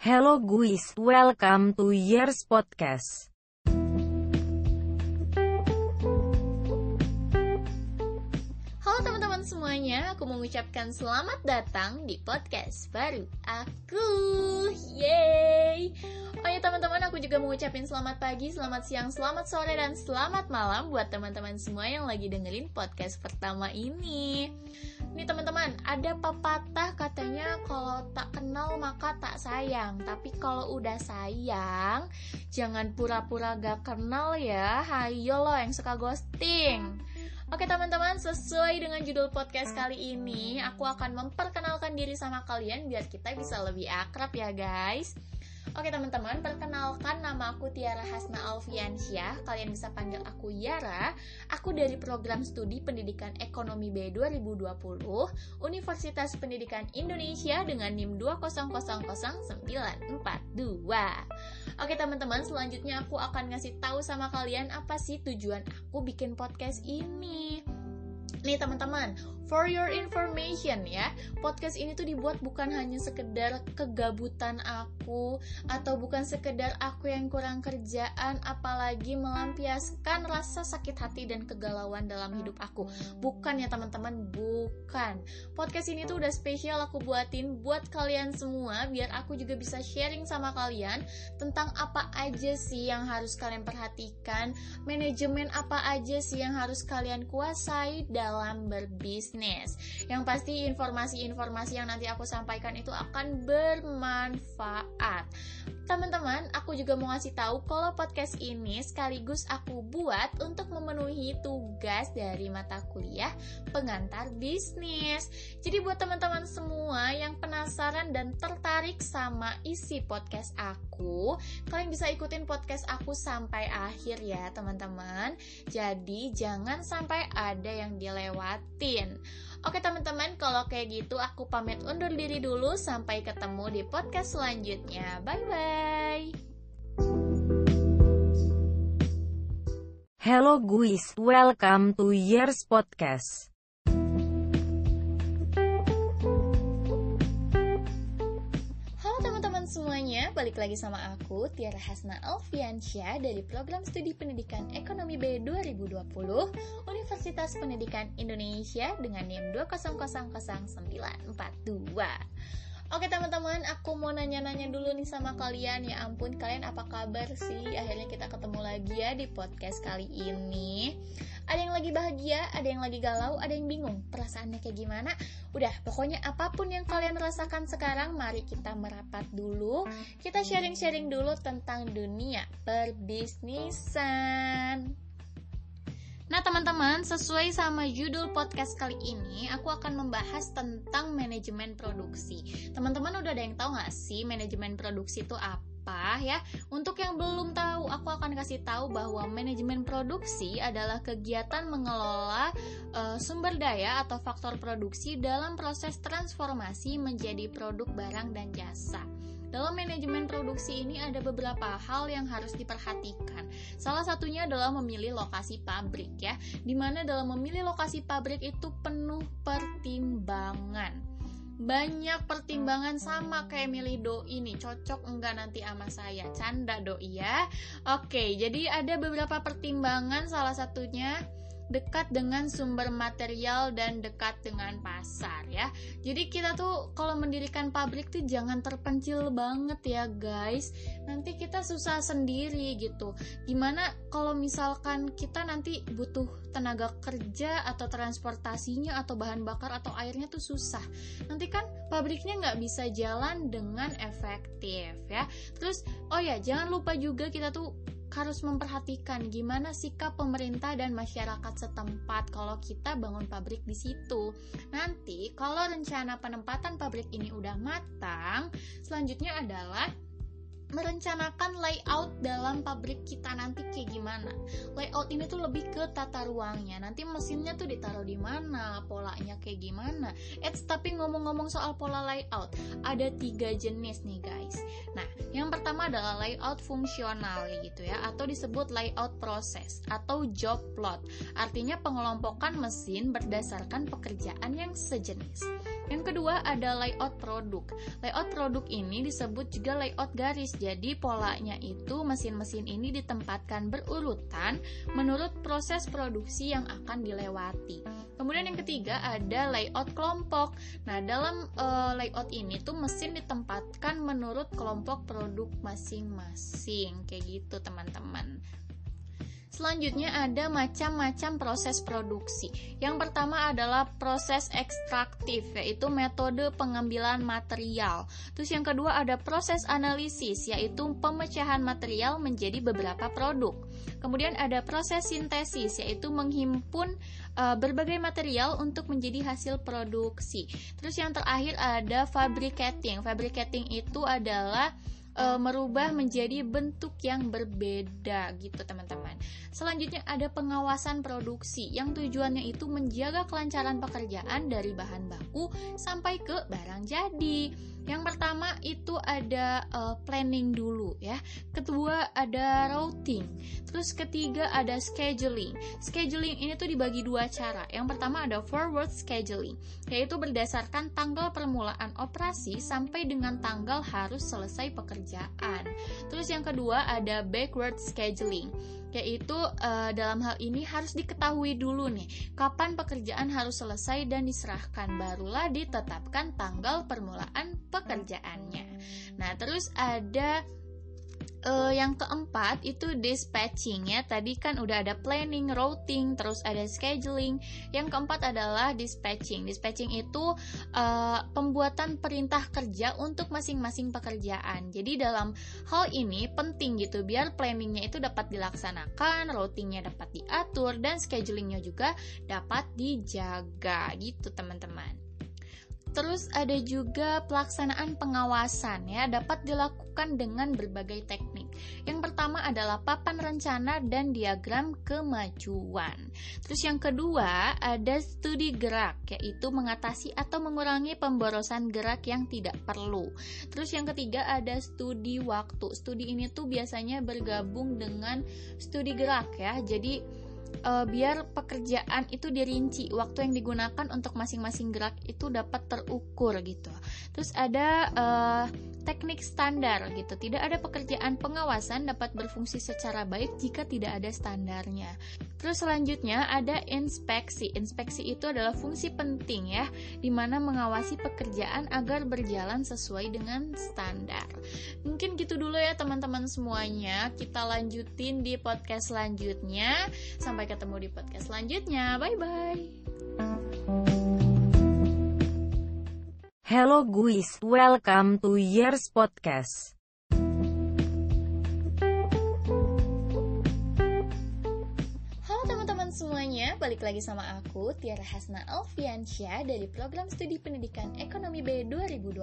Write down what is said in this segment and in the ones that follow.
Hello guys, welcome to Years Podcast. Semuanya, aku mengucapkan selamat datang di podcast baru aku. Yeay! Oh ya teman-teman, aku juga mengucapkan selamat pagi, selamat siang, selamat sore, dan selamat malam buat teman-teman semua yang lagi dengerin podcast pertama ini. Nih teman-teman, ada pepatah katanya kalau tak kenal maka tak sayang. Tapi kalau udah sayang, jangan pura-pura gak kenal ya. Hayo lo yang suka ghosting. Oke teman-teman, sesuai dengan judul podcast kali ini, aku akan memperkenalkan diri sama kalian biar kita bisa lebih akrab ya guys. Oke teman-teman, perkenalkan Tiara Hasna Alfiansyah Kalian bisa panggil aku Yara. Aku dari program studi pendidikan ekonomi B 2020 Universitas Pendidikan Indonesia dengan NIM 2000942 Oke teman-teman, selanjutnya aku akan ngasih tahu sama kalian apa sih tujuan aku bikin podcast ini. Nih teman-teman, for your information ya, podcast ini tuh dibuat bukan hanya sekedar kegabutan aku atau bukan sekedar aku yang kurang kerjaan, apalagi melampiaskan rasa sakit hati dan kegalauan dalam hidup aku. Bukan ya teman-teman, bukan. Podcast ini tuh udah spesial aku buatin buat kalian semua biar aku juga bisa sharing sama kalian tentang apa aja sih yang harus kalian perhatikan, manajemen apa aja sih yang harus kalian kuasai dalam berbisnis. Yang pasti informasi-informasi yang nanti aku sampaikan itu akan bermanfaat. Teman-teman, aku juga mau ngasih tahu kalau podcast ini sekaligus aku buat untuk memenuhi tugas dari mata kuliah pengantar bisnis. Jadi buat teman-teman semua yang penasaran dan tertarik sama isi podcast aku, kalian bisa ikutin podcast aku sampai akhir ya, teman-teman. Jadi jangan sampai ada yang dilewatin. Oke teman-teman, kalau kayak gitu aku pamit undur diri dulu sampai ketemu di podcast selanjutnya. Bye bye. Hello guys, welcome to Years Podcast. Semuanya, balik lagi sama aku Tiara Hasna Alfiansyah dari program studi pendidikan ekonomi B 2020 Universitas Pendidikan Indonesia dengan NIM 2000942 Oke teman-teman, aku mau nanya-nanya dulu nih sama kalian. Ya ampun, kalian apa kabar sih? Akhirnya kita ketemu lagi ya di podcast kali ini Ada yang lagi bahagia, ada yang lagi galau, ada yang bingung Perasaannya kayak gimana? Udah, pokoknya apa pun yang kalian rasakan sekarang Mari kita merapat dulu Kita sharing-sharing dulu tentang dunia perbisnisan Nah teman-teman, sesuai sama judul podcast kali ini, aku akan membahas tentang manajemen produksi. Teman-teman udah ada yang tahu nggak sih manajemen produksi itu apa ya? Untuk yang belum tahu, aku akan kasih tahu bahwa manajemen produksi adalah kegiatan mengelola uh, sumber daya atau faktor produksi dalam proses transformasi menjadi produk barang dan jasa. Dalam manajemen produksi ini ada beberapa hal yang harus diperhatikan. Salah satunya adalah memilih lokasi pabrik ya, di mana dalam memilih lokasi pabrik itu penuh pertimbangan banyak pertimbangan sama kayak milih doi nih. Cocok enggak nanti sama saya? Canda doi ya. Oke jadi ada beberapa pertimbangan salah satunya dekat dengan sumber material dan dekat dengan pasar ya. Jadi kita tuh kalau mendirikan pabrik tuh jangan terpencil banget ya guys. Nanti kita susah sendiri gitu. Gimana kalau misalkan kita nanti butuh tenaga kerja atau transportasinya atau bahan bakar atau airnya tuh susah. Nanti kan pabriknya nggak bisa jalan dengan efektif ya. Terus oh ya jangan lupa juga kita tuh harus memperhatikan gimana sikap pemerintah dan masyarakat setempat kalau kita bangun pabrik di situ. Nanti kalau rencana penempatan pabrik ini udah matang, selanjutnya adalah merencanakan layout dalam pabrik kita nanti kayak gimana. Layout ini tuh lebih ke tata ruangnya. Nanti mesinnya tuh ditaruh di mana, polanya kayak gimana. Eits, tapi ngomong-ngomong soal pola layout, ada tiga jenis nih guys. Nah, yang pertama adalah layout fungsional gitu ya, atau disebut layout proses atau job plot. Artinya pengelompokan mesin berdasarkan pekerjaan yang sejenis. Yang kedua ada layout produk. Layout produk ini disebut juga layout garis. Jadi polanya itu mesin-mesin ini ditempatkan berurutan menurut proses produksi yang akan dilewati. Kemudian yang ketiga ada layout kelompok. Nah, dalam e, layout ini tuh mesin ditempatkan menurut kelompok produk masing-masing. Kayak gitu, teman-teman. Selanjutnya ada macam-macam proses produksi. Yang pertama adalah proses ekstraktif, yaitu metode pengambilan material. Terus yang kedua ada proses analisis, yaitu pemecahan material menjadi beberapa produk. Kemudian ada proses sintesis, yaitu menghimpun uh, berbagai material untuk menjadi hasil produksi. Terus yang terakhir ada fabricating. Fabricating itu adalah e, merubah menjadi bentuk yang berbeda gitu teman-teman. Selanjutnya ada pengawasan produksi yang tujuannya itu menjaga kelancaran pekerjaan dari bahan baku sampai ke barang jadi. Yang pertama itu ada uh, planning dulu ya. Kedua ada routing. Terus ketiga ada scheduling. Scheduling ini tuh dibagi dua cara. Yang pertama ada forward scheduling, yaitu berdasarkan tanggal permulaan operasi sampai dengan tanggal harus selesai pekerjaan. Terus yang kedua ada backward scheduling yaitu uh, dalam hal ini harus diketahui dulu nih kapan pekerjaan harus selesai dan diserahkan barulah ditetapkan tanggal permulaan pekerjaannya. Nah, terus ada uh, yang keempat itu dispatching ya. Tadi kan udah ada planning, routing, terus ada scheduling. Yang keempat adalah dispatching. Dispatching itu uh, pembuatan perintah kerja untuk masing-masing pekerjaan. Jadi dalam hal ini penting gitu biar planningnya itu dapat dilaksanakan, routingnya dapat diatur, dan schedulingnya juga dapat dijaga gitu teman-teman. Terus ada juga pelaksanaan pengawasan ya, dapat dilakukan dengan berbagai teknik. Yang pertama adalah papan rencana dan diagram kemajuan. Terus yang kedua ada studi gerak, yaitu mengatasi atau mengurangi pemborosan gerak yang tidak perlu. Terus yang ketiga ada studi waktu. Studi ini tuh biasanya bergabung dengan studi gerak ya. Jadi uh, biar pekerjaan itu dirinci. Waktu yang digunakan untuk masing-masing gerak itu dapat terukur gitu. Terus ada uh, teknik standar gitu. Tidak ada pekerjaan pengawasan dapat berfungsi secara baik jika tidak ada standarnya. Terus selanjutnya ada inspeksi. Inspeksi itu adalah fungsi penting ya di mana mengawasi pekerjaan agar berjalan sesuai dengan standar. Mungkin gitu dulu ya teman-teman semuanya. Kita lanjutin di podcast selanjutnya. Sampai ketemu di podcast selanjutnya. Bye bye. Hello guys, welcome to Years Podcast. Halo teman-teman semuanya, balik lagi sama aku Tiara Hasna Alfiansyah dari Program Studi Pendidikan Ekonomi B 2020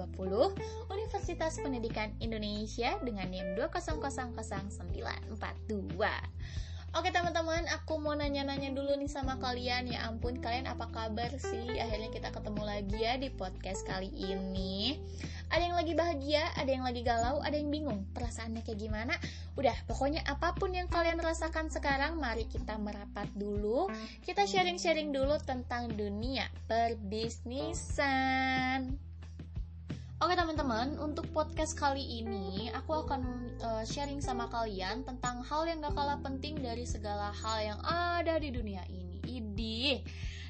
Universitas Pendidikan Indonesia dengan NIM 2000942. Oke teman-teman, aku mau nanya-nanya dulu nih sama kalian. Ya ampun, kalian apa kabar sih? Akhirnya kita ketemu lagi ya di podcast kali ini. Ada yang lagi bahagia, ada yang lagi galau, ada yang bingung. Perasaannya kayak gimana? Udah, pokoknya apa pun yang kalian rasakan sekarang Mari kita merapat dulu. Kita sharing-sharing dulu tentang dunia perbisnisan teman-teman, untuk podcast kali ini aku akan uh, sharing sama kalian tentang hal yang gak kalah penting dari segala hal yang ada di dunia ini. Idih.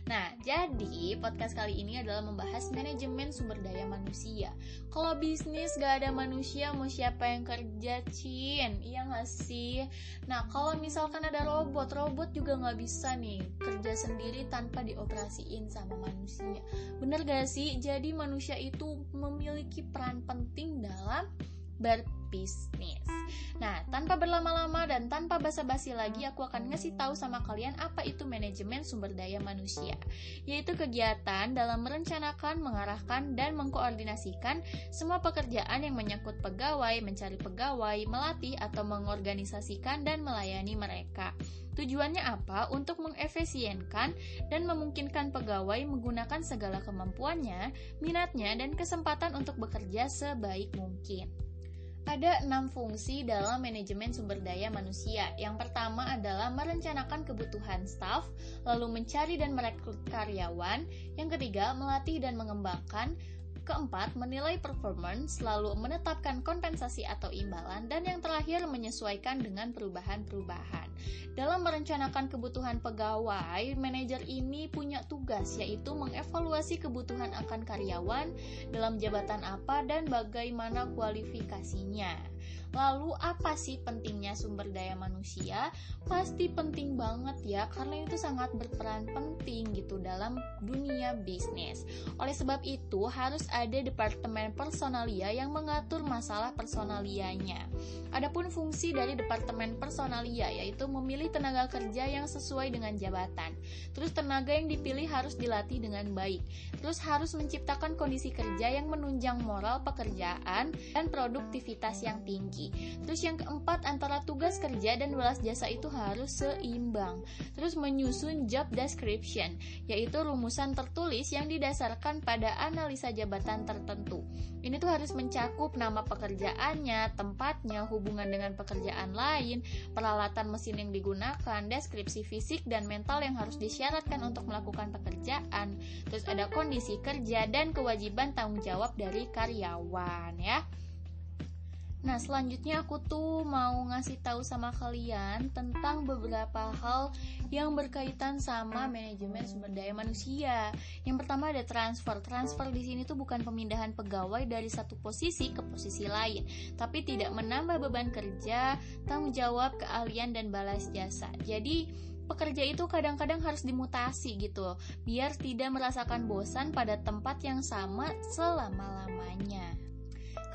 Nah, jadi podcast kali ini adalah membahas manajemen sumber daya manusia. Kalau bisnis gak ada manusia, mau siapa yang kerja, Cin? Iya gak sih? Nah, kalau misalkan ada robot, robot juga gak bisa nih kerja sendiri tanpa dioperasiin sama manusia. Bener gak sih? Jadi manusia itu memiliki peran penting dalam berbisnis. Nah, tanpa berlama-lama dan tanpa basa-basi lagi, aku akan ngasih tahu sama kalian apa itu manajemen sumber daya manusia, yaitu kegiatan dalam merencanakan, mengarahkan, dan mengkoordinasikan semua pekerjaan yang menyangkut pegawai, mencari pegawai, melatih atau mengorganisasikan dan melayani mereka. Tujuannya apa? Untuk mengefisienkan dan memungkinkan pegawai menggunakan segala kemampuannya, minatnya, dan kesempatan untuk bekerja sebaik mungkin. Ada enam fungsi dalam manajemen sumber daya manusia. Yang pertama adalah merencanakan kebutuhan staff, lalu mencari dan merekrut karyawan. Yang ketiga, melatih dan mengembangkan. Keempat, menilai performance, lalu menetapkan kompensasi atau imbalan, dan yang terakhir, menyesuaikan dengan perubahan-perubahan. Dalam merencanakan kebutuhan pegawai, manajer ini punya tugas, yaitu mengevaluasi kebutuhan akan karyawan dalam jabatan apa dan bagaimana kualifikasinya. Lalu apa sih pentingnya sumber daya manusia? Pasti penting banget ya karena itu sangat berperan penting gitu dalam dunia bisnis. Oleh sebab itu harus ada departemen personalia yang mengatur masalah personalianya. Adapun fungsi dari departemen personalia yaitu memilih tenaga kerja yang sesuai dengan jabatan. Terus tenaga yang dipilih harus dilatih dengan baik. Terus harus menciptakan kondisi kerja yang menunjang moral pekerjaan dan produktivitas yang tinggi tinggi. Terus yang keempat antara tugas kerja dan balas jasa itu harus seimbang. Terus menyusun job description, yaitu rumusan tertulis yang didasarkan pada analisa jabatan tertentu. Ini tuh harus mencakup nama pekerjaannya, tempatnya, hubungan dengan pekerjaan lain, peralatan mesin yang digunakan, deskripsi fisik dan mental yang harus disyaratkan untuk melakukan pekerjaan. Terus ada kondisi kerja dan kewajiban tanggung jawab dari karyawan ya. Nah, selanjutnya aku tuh mau ngasih tahu sama kalian tentang beberapa hal yang berkaitan sama manajemen sumber daya manusia. Yang pertama ada transfer. Transfer di sini tuh bukan pemindahan pegawai dari satu posisi ke posisi lain, tapi tidak menambah beban kerja, tanggung jawab, keahlian dan balas jasa. Jadi, pekerja itu kadang-kadang harus dimutasi gitu, biar tidak merasakan bosan pada tempat yang sama selama-lamanya.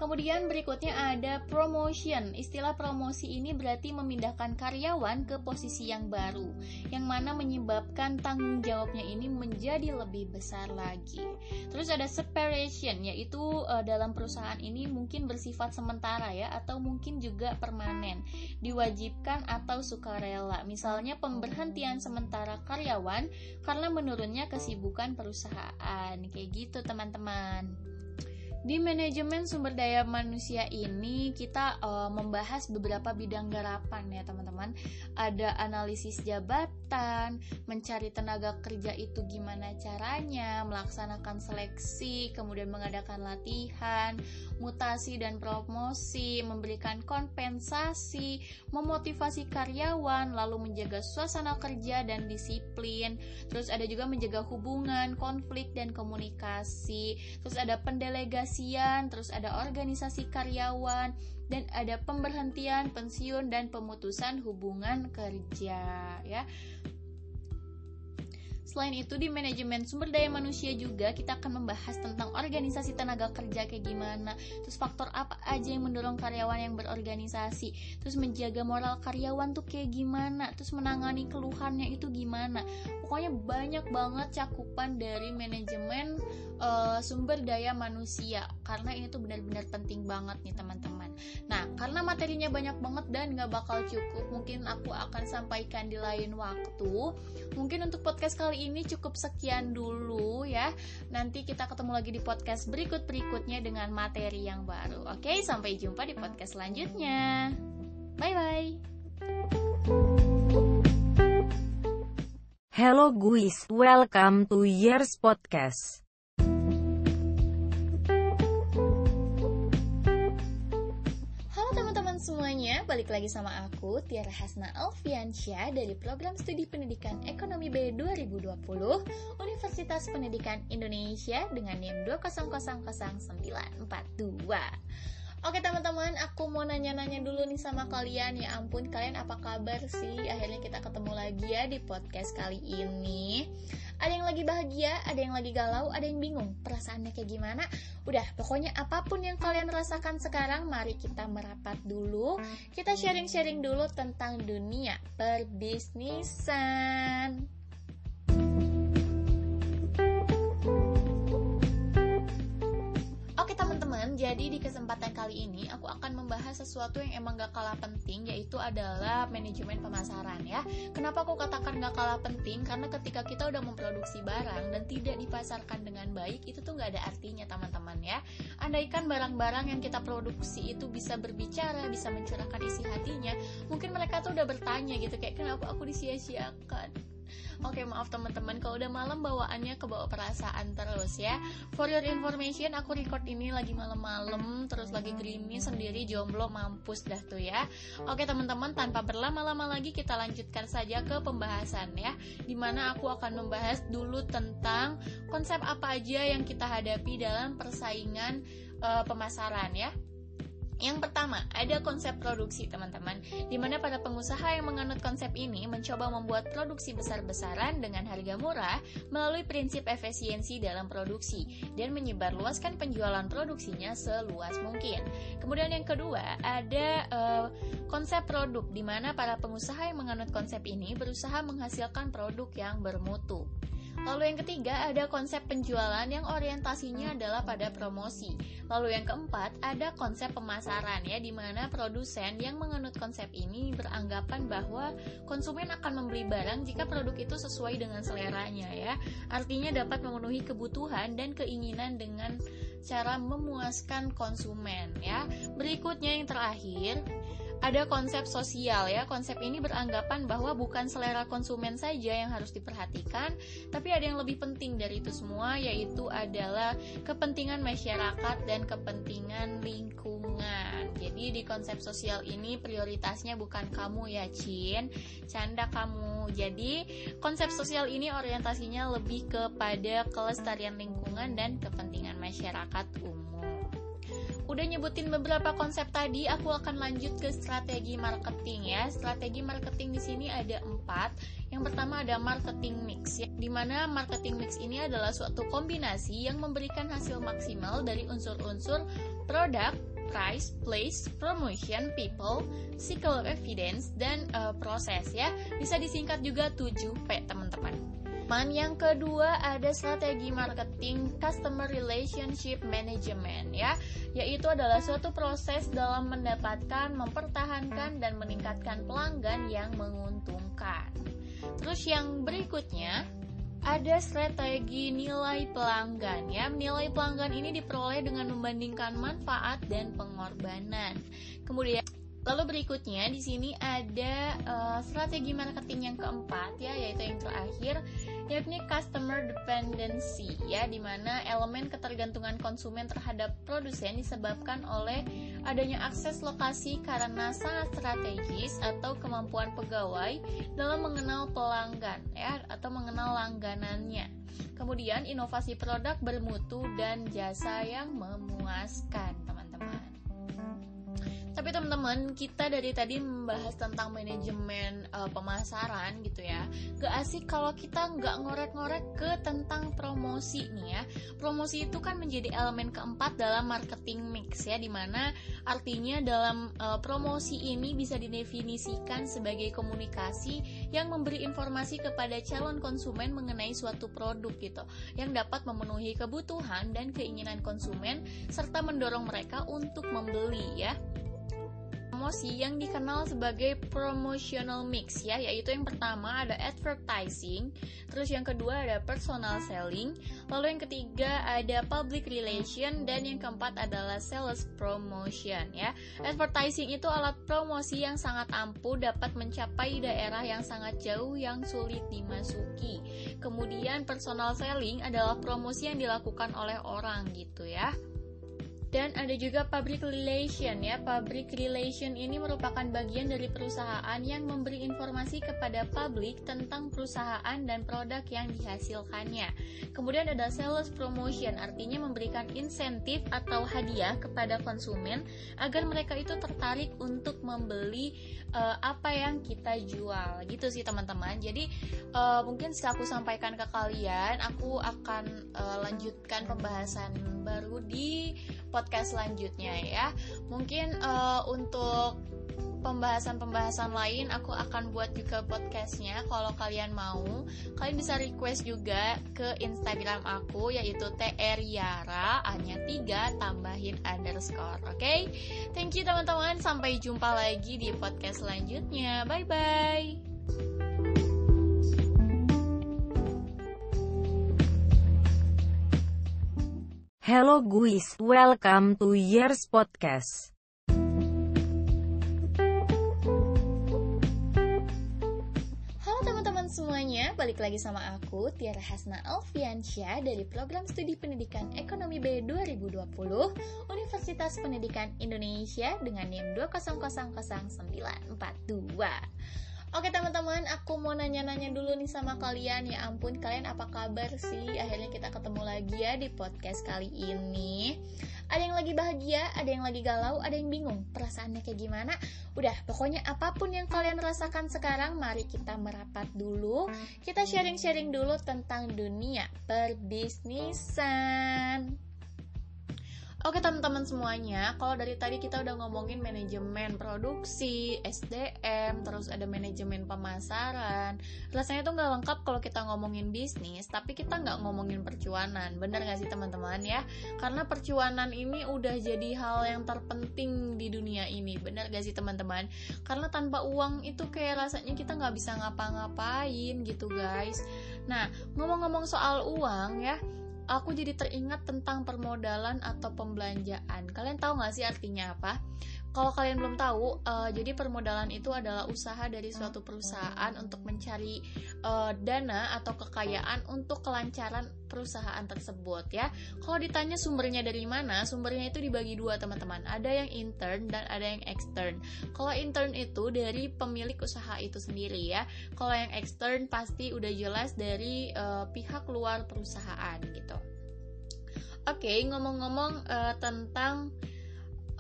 Kemudian berikutnya ada promotion. Istilah promosi ini berarti memindahkan karyawan ke posisi yang baru, yang mana menyebabkan tanggung jawabnya ini menjadi lebih besar lagi. Terus ada separation, yaitu e, dalam perusahaan ini mungkin bersifat sementara ya, atau mungkin juga permanen, diwajibkan atau sukarela. Misalnya pemberhentian sementara karyawan karena menurunnya kesibukan perusahaan, kayak gitu teman-teman. Di manajemen sumber daya manusia ini kita uh, membahas beberapa bidang garapan ya teman-teman. Ada analisis jabatan, mencari tenaga kerja itu gimana caranya, melaksanakan seleksi, kemudian mengadakan latihan, mutasi dan promosi, memberikan kompensasi, memotivasi karyawan, lalu menjaga suasana kerja dan disiplin. Terus ada juga menjaga hubungan, konflik dan komunikasi. Terus ada pendelegasi terus ada organisasi karyawan, dan ada pemberhentian, pensiun, dan pemutusan hubungan kerja ya. Selain itu di manajemen sumber daya manusia juga kita akan membahas tentang organisasi tenaga kerja kayak gimana, terus faktor apa aja yang mendorong karyawan yang berorganisasi, terus menjaga moral karyawan tuh kayak gimana, terus menangani keluhannya itu gimana. Pokoknya banyak banget cakupan dari manajemen uh, sumber daya manusia karena ini tuh benar-benar penting banget nih teman-teman. Nah karena materinya banyak banget dan nggak bakal cukup, mungkin aku akan sampaikan di lain waktu. Mungkin untuk podcast kali ini cukup sekian dulu ya. Nanti kita ketemu lagi di podcast berikut-berikutnya dengan materi yang baru. Oke, sampai jumpa di podcast selanjutnya. Bye bye. Hello guys, welcome to Years Podcast. Balik lagi sama aku Tiara Hasna Alfiansyah dari Program Studi Pendidikan Ekonomi B 2020 Universitas Pendidikan Indonesia dengan NIM 2000942. Oke teman-teman, aku mau nanya-nanya dulu nih sama kalian Ya ampun, kalian apa kabar sih? Akhirnya kita ketemu lagi ya di podcast kali ini ada yang lagi bahagia, ada yang lagi galau, ada yang bingung. Perasaannya kayak gimana? Udah, pokoknya apa pun yang kalian rasakan sekarang, mari kita merapat dulu. Kita sharing-sharing dulu tentang dunia perbisnisan. Jadi di kesempatan kali ini aku akan membahas sesuatu yang emang gak kalah penting yaitu adalah manajemen pemasaran ya. Kenapa aku katakan gak kalah penting? Karena ketika kita udah memproduksi barang dan tidak dipasarkan dengan baik itu tuh gak ada artinya teman-teman ya. Andaikan barang-barang yang kita produksi itu bisa berbicara, bisa mencurahkan isi hatinya, mungkin mereka tuh udah bertanya gitu kayak kenapa aku disia-siakan Oke maaf teman-teman kalau udah malam bawaannya ke bawah perasaan terus ya. For your information aku record ini lagi malam-malam Terus lagi gerimis sendiri jomblo mampus dah tuh ya. Oke teman-teman tanpa berlama-lama lagi kita lanjutkan saja ke pembahasan ya Di mana aku akan membahas dulu tentang konsep apa aja yang kita hadapi dalam persaingan uh, pemasaran ya yang pertama, ada konsep produksi, teman-teman, di mana para pengusaha yang menganut konsep ini mencoba membuat produksi besar-besaran dengan harga murah melalui prinsip efisiensi dalam produksi dan menyebarluaskan penjualan produksinya seluas mungkin. Kemudian yang kedua, ada uh, konsep produk di mana para pengusaha yang menganut konsep ini berusaha menghasilkan produk yang bermutu. Lalu yang ketiga ada konsep penjualan yang orientasinya adalah pada promosi. Lalu yang keempat ada konsep pemasaran ya di mana produsen yang menganut konsep ini beranggapan bahwa konsumen akan membeli barang jika produk itu sesuai dengan seleranya ya. Artinya dapat memenuhi kebutuhan dan keinginan dengan cara memuaskan konsumen ya. Berikutnya yang terakhir ada konsep sosial ya. Konsep ini beranggapan bahwa bukan selera konsumen saja yang harus diperhatikan, tapi ada yang lebih penting dari itu semua yaitu adalah kepentingan masyarakat dan kepentingan lingkungan. Jadi di konsep sosial ini prioritasnya bukan kamu ya, Cin. Canda kamu. Jadi konsep sosial ini orientasinya lebih kepada kelestarian lingkungan dan kepentingan masyarakat umum udah nyebutin beberapa konsep tadi, aku akan lanjut ke strategi marketing ya. Strategi marketing di sini ada empat. Yang pertama ada marketing mix ya, di mana marketing mix ini adalah suatu kombinasi yang memberikan hasil maksimal dari unsur-unsur produk, price, place, promotion, people, cycle evidence, dan uh, proses ya. Bisa disingkat juga 7P teman-teman. Yang kedua ada strategi marketing customer relationship management ya, yaitu adalah suatu proses dalam mendapatkan, mempertahankan dan meningkatkan pelanggan yang menguntungkan. Terus yang berikutnya ada strategi nilai pelanggan ya. Nilai pelanggan ini diperoleh dengan membandingkan manfaat dan pengorbanan. Kemudian Lalu berikutnya di sini ada uh, strategi marketing yang keempat ya yaitu yang terakhir yakni customer dependency ya di mana elemen ketergantungan konsumen terhadap produsen disebabkan oleh adanya akses lokasi karena sangat strategis atau kemampuan pegawai dalam mengenal pelanggan ya atau mengenal langganannya. Kemudian inovasi produk bermutu dan jasa yang memuaskan. Tapi teman-teman, kita dari tadi membahas tentang manajemen uh, pemasaran gitu ya. Gak asik kalau kita nggak ngorek-ngorek ke tentang promosi nih ya. Promosi itu kan menjadi elemen keempat dalam marketing mix ya, di mana artinya dalam uh, promosi ini bisa didefinisikan sebagai komunikasi yang memberi informasi kepada calon konsumen mengenai suatu produk gitu, yang dapat memenuhi kebutuhan dan keinginan konsumen serta mendorong mereka untuk membeli ya promosi yang dikenal sebagai promotional mix ya yaitu yang pertama ada advertising terus yang kedua ada personal selling lalu yang ketiga ada public relation dan yang keempat adalah sales promotion ya. Advertising itu alat promosi yang sangat ampuh dapat mencapai daerah yang sangat jauh yang sulit dimasuki. Kemudian personal selling adalah promosi yang dilakukan oleh orang gitu ya dan ada juga public relation ya. Public relation ini merupakan bagian dari perusahaan yang memberi informasi kepada publik tentang perusahaan dan produk yang dihasilkannya. Kemudian ada sales promotion, artinya memberikan insentif atau hadiah kepada konsumen agar mereka itu tertarik untuk membeli uh, apa yang kita jual. Gitu sih teman-teman. Jadi uh, mungkin setelah aku sampaikan ke kalian, aku akan uh, lanjutkan pembahasan baru di podcast selanjutnya ya. Mungkin uh, untuk pembahasan-pembahasan lain aku akan buat juga podcastnya kalau kalian mau kalian bisa request juga ke instagram aku yaitu triara hanya 3 tambahin underscore oke okay? thank you teman-teman sampai jumpa lagi di podcast selanjutnya bye bye Hello guys, welcome to Years Podcast. semuanya, balik lagi sama aku Tiara Hasna Alfiansyah dari Program Studi Pendidikan Ekonomi B 2020 Universitas Pendidikan Indonesia dengan NIM 2000942 Oke teman-teman, aku mau nanya-nanya dulu nih sama kalian. Ya ampun, kalian apa kabar sih? Akhirnya kita ketemu lagi ya di podcast kali ini. Ada yang lagi bahagia, ada yang lagi galau, ada yang bingung. Perasaannya kayak gimana? Udah, pokoknya apa pun yang kalian rasakan sekarang Mari kita merapat dulu. Kita sharing-sharing dulu tentang dunia perbisnisan Oke teman-teman semuanya, kalau dari tadi kita udah ngomongin manajemen produksi, SDM, terus ada manajemen pemasaran. Rasanya tuh nggak lengkap kalau kita ngomongin bisnis, tapi kita nggak ngomongin percuanan. Bener nggak sih teman-teman ya? Karena percuanan ini udah jadi hal yang terpenting di dunia ini. Bener gak sih teman-teman? Karena tanpa uang itu kayak rasanya kita nggak bisa ngapa-ngapain gitu guys. Nah ngomong-ngomong soal uang ya aku jadi teringat tentang permodalan atau pembelanjaan. Kalian tahu nggak sih artinya apa? Kalau kalian belum tahu, uh, jadi permodalan itu adalah usaha dari suatu perusahaan untuk mencari uh, dana atau kekayaan untuk kelancaran perusahaan tersebut ya. Kalau ditanya sumbernya dari mana, sumbernya itu dibagi dua teman-teman. Ada yang intern dan ada yang extern. Kalau intern itu dari pemilik usaha itu sendiri ya. Kalau yang extern pasti udah jelas dari uh, pihak luar perusahaan gitu. Oke, okay, ngomong-ngomong uh, tentang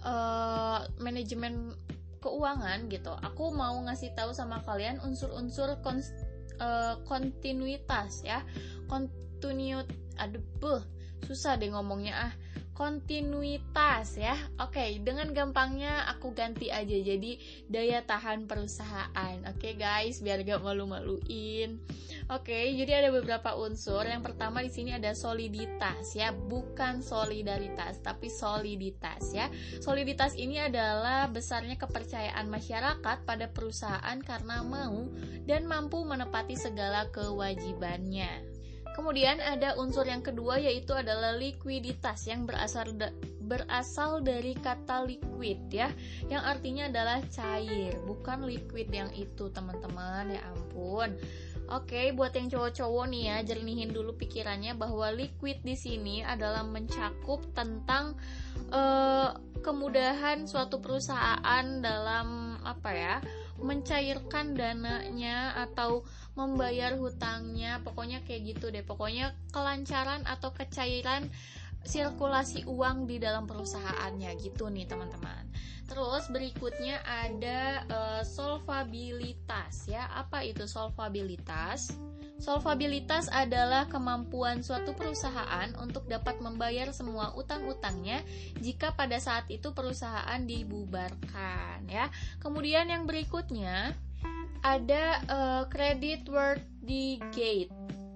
uh, manajemen keuangan gitu. Aku mau ngasih tahu sama kalian unsur-unsur uh, kontinuitas ya. Kontinut aduh buh, susah deh ngomongnya ah kontinuitas ya. Oke, dengan gampangnya aku ganti aja jadi daya tahan perusahaan. Oke guys, biar gak malu-maluin. Oke, jadi ada beberapa unsur. Yang pertama di sini ada soliditas ya, bukan solidaritas tapi soliditas ya. Soliditas ini adalah besarnya kepercayaan masyarakat pada perusahaan karena mau dan mampu menepati segala kewajibannya. Kemudian ada unsur yang kedua yaitu adalah likuiditas yang berasal da berasal dari kata liquid ya, yang artinya adalah cair, bukan liquid yang itu teman-teman ya ampun. Oke, buat yang cowok-cowok nih ya, jernihin dulu pikirannya bahwa liquid di sini adalah mencakup tentang uh, kemudahan suatu perusahaan dalam apa ya? mencairkan dananya atau membayar hutangnya pokoknya kayak gitu deh. Pokoknya kelancaran atau kecairan sirkulasi uang di dalam perusahaannya. Gitu nih teman-teman. Terus berikutnya ada uh, solvabilitas ya. Apa itu solvabilitas? Solvabilitas adalah kemampuan suatu perusahaan untuk dapat membayar semua utang-utangnya jika pada saat itu perusahaan dibubarkan ya. Kemudian yang berikutnya ada uh, credit worthy gate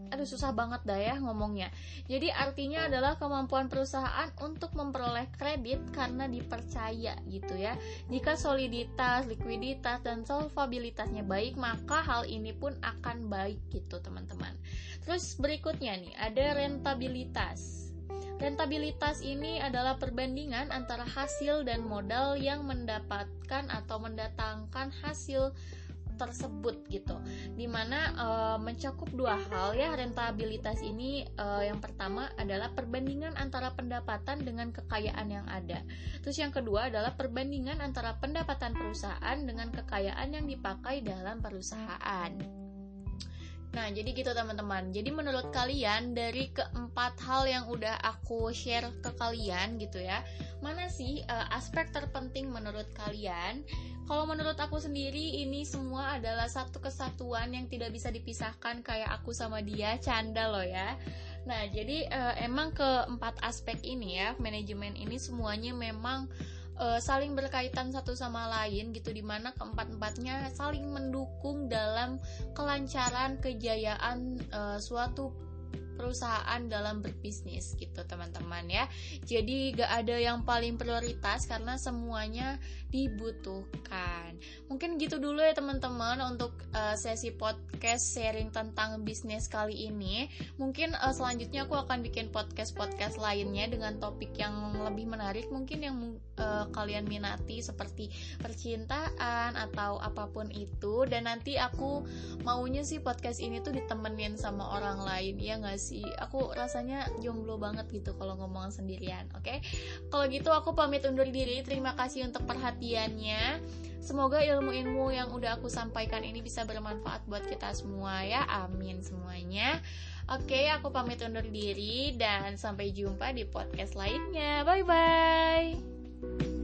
aduh susah banget dah ya ngomongnya. Jadi artinya adalah kemampuan perusahaan untuk memperoleh kredit karena dipercaya gitu ya. Jika soliditas, likuiditas dan solvabilitasnya baik, maka hal ini pun akan baik gitu teman-teman. Terus berikutnya nih ada rentabilitas. Rentabilitas ini adalah perbandingan antara hasil dan modal yang mendapatkan atau mendatangkan hasil tersebut gitu. Di mana e, mencakup dua hal ya rentabilitas ini e, yang pertama adalah perbandingan antara pendapatan dengan kekayaan yang ada. Terus yang kedua adalah perbandingan antara pendapatan perusahaan dengan kekayaan yang dipakai dalam perusahaan Nah, jadi gitu teman-teman. Jadi menurut kalian dari keempat hal yang udah aku share ke kalian gitu ya, mana sih uh, aspek terpenting menurut kalian? Kalau menurut aku sendiri ini semua adalah satu kesatuan yang tidak bisa dipisahkan kayak aku sama dia, canda loh ya. Nah, jadi uh, emang keempat aspek ini ya, manajemen ini semuanya memang uh, saling berkaitan satu sama lain gitu di mana keempat-empatnya saling mendukung dalam kelancaran kejayaan uh, suatu perusahaan dalam berbisnis gitu teman-teman ya. Jadi gak ada yang paling prioritas karena semuanya dibutuhkan. Mungkin gitu dulu ya teman-teman untuk uh, sesi podcast sharing tentang bisnis kali ini. Mungkin uh, selanjutnya aku akan bikin podcast-podcast lainnya dengan topik yang lebih menarik mungkin yang uh, kalian minati seperti percintaan atau apa pun itu. Dan nanti aku maunya sih podcast ini tuh ditemenin sama orang lain ya gak sih aku rasanya jomblo banget gitu kalau ngomong sendirian oke okay? kalau gitu aku pamit undur diri terima kasih untuk perhatiannya Semoga ilmu-ilmu yang udah aku sampaikan ini bisa bermanfaat buat kita semua ya. Amin semuanya. Oke, aku pamit undur diri dan sampai jumpa di podcast lainnya. Bye bye.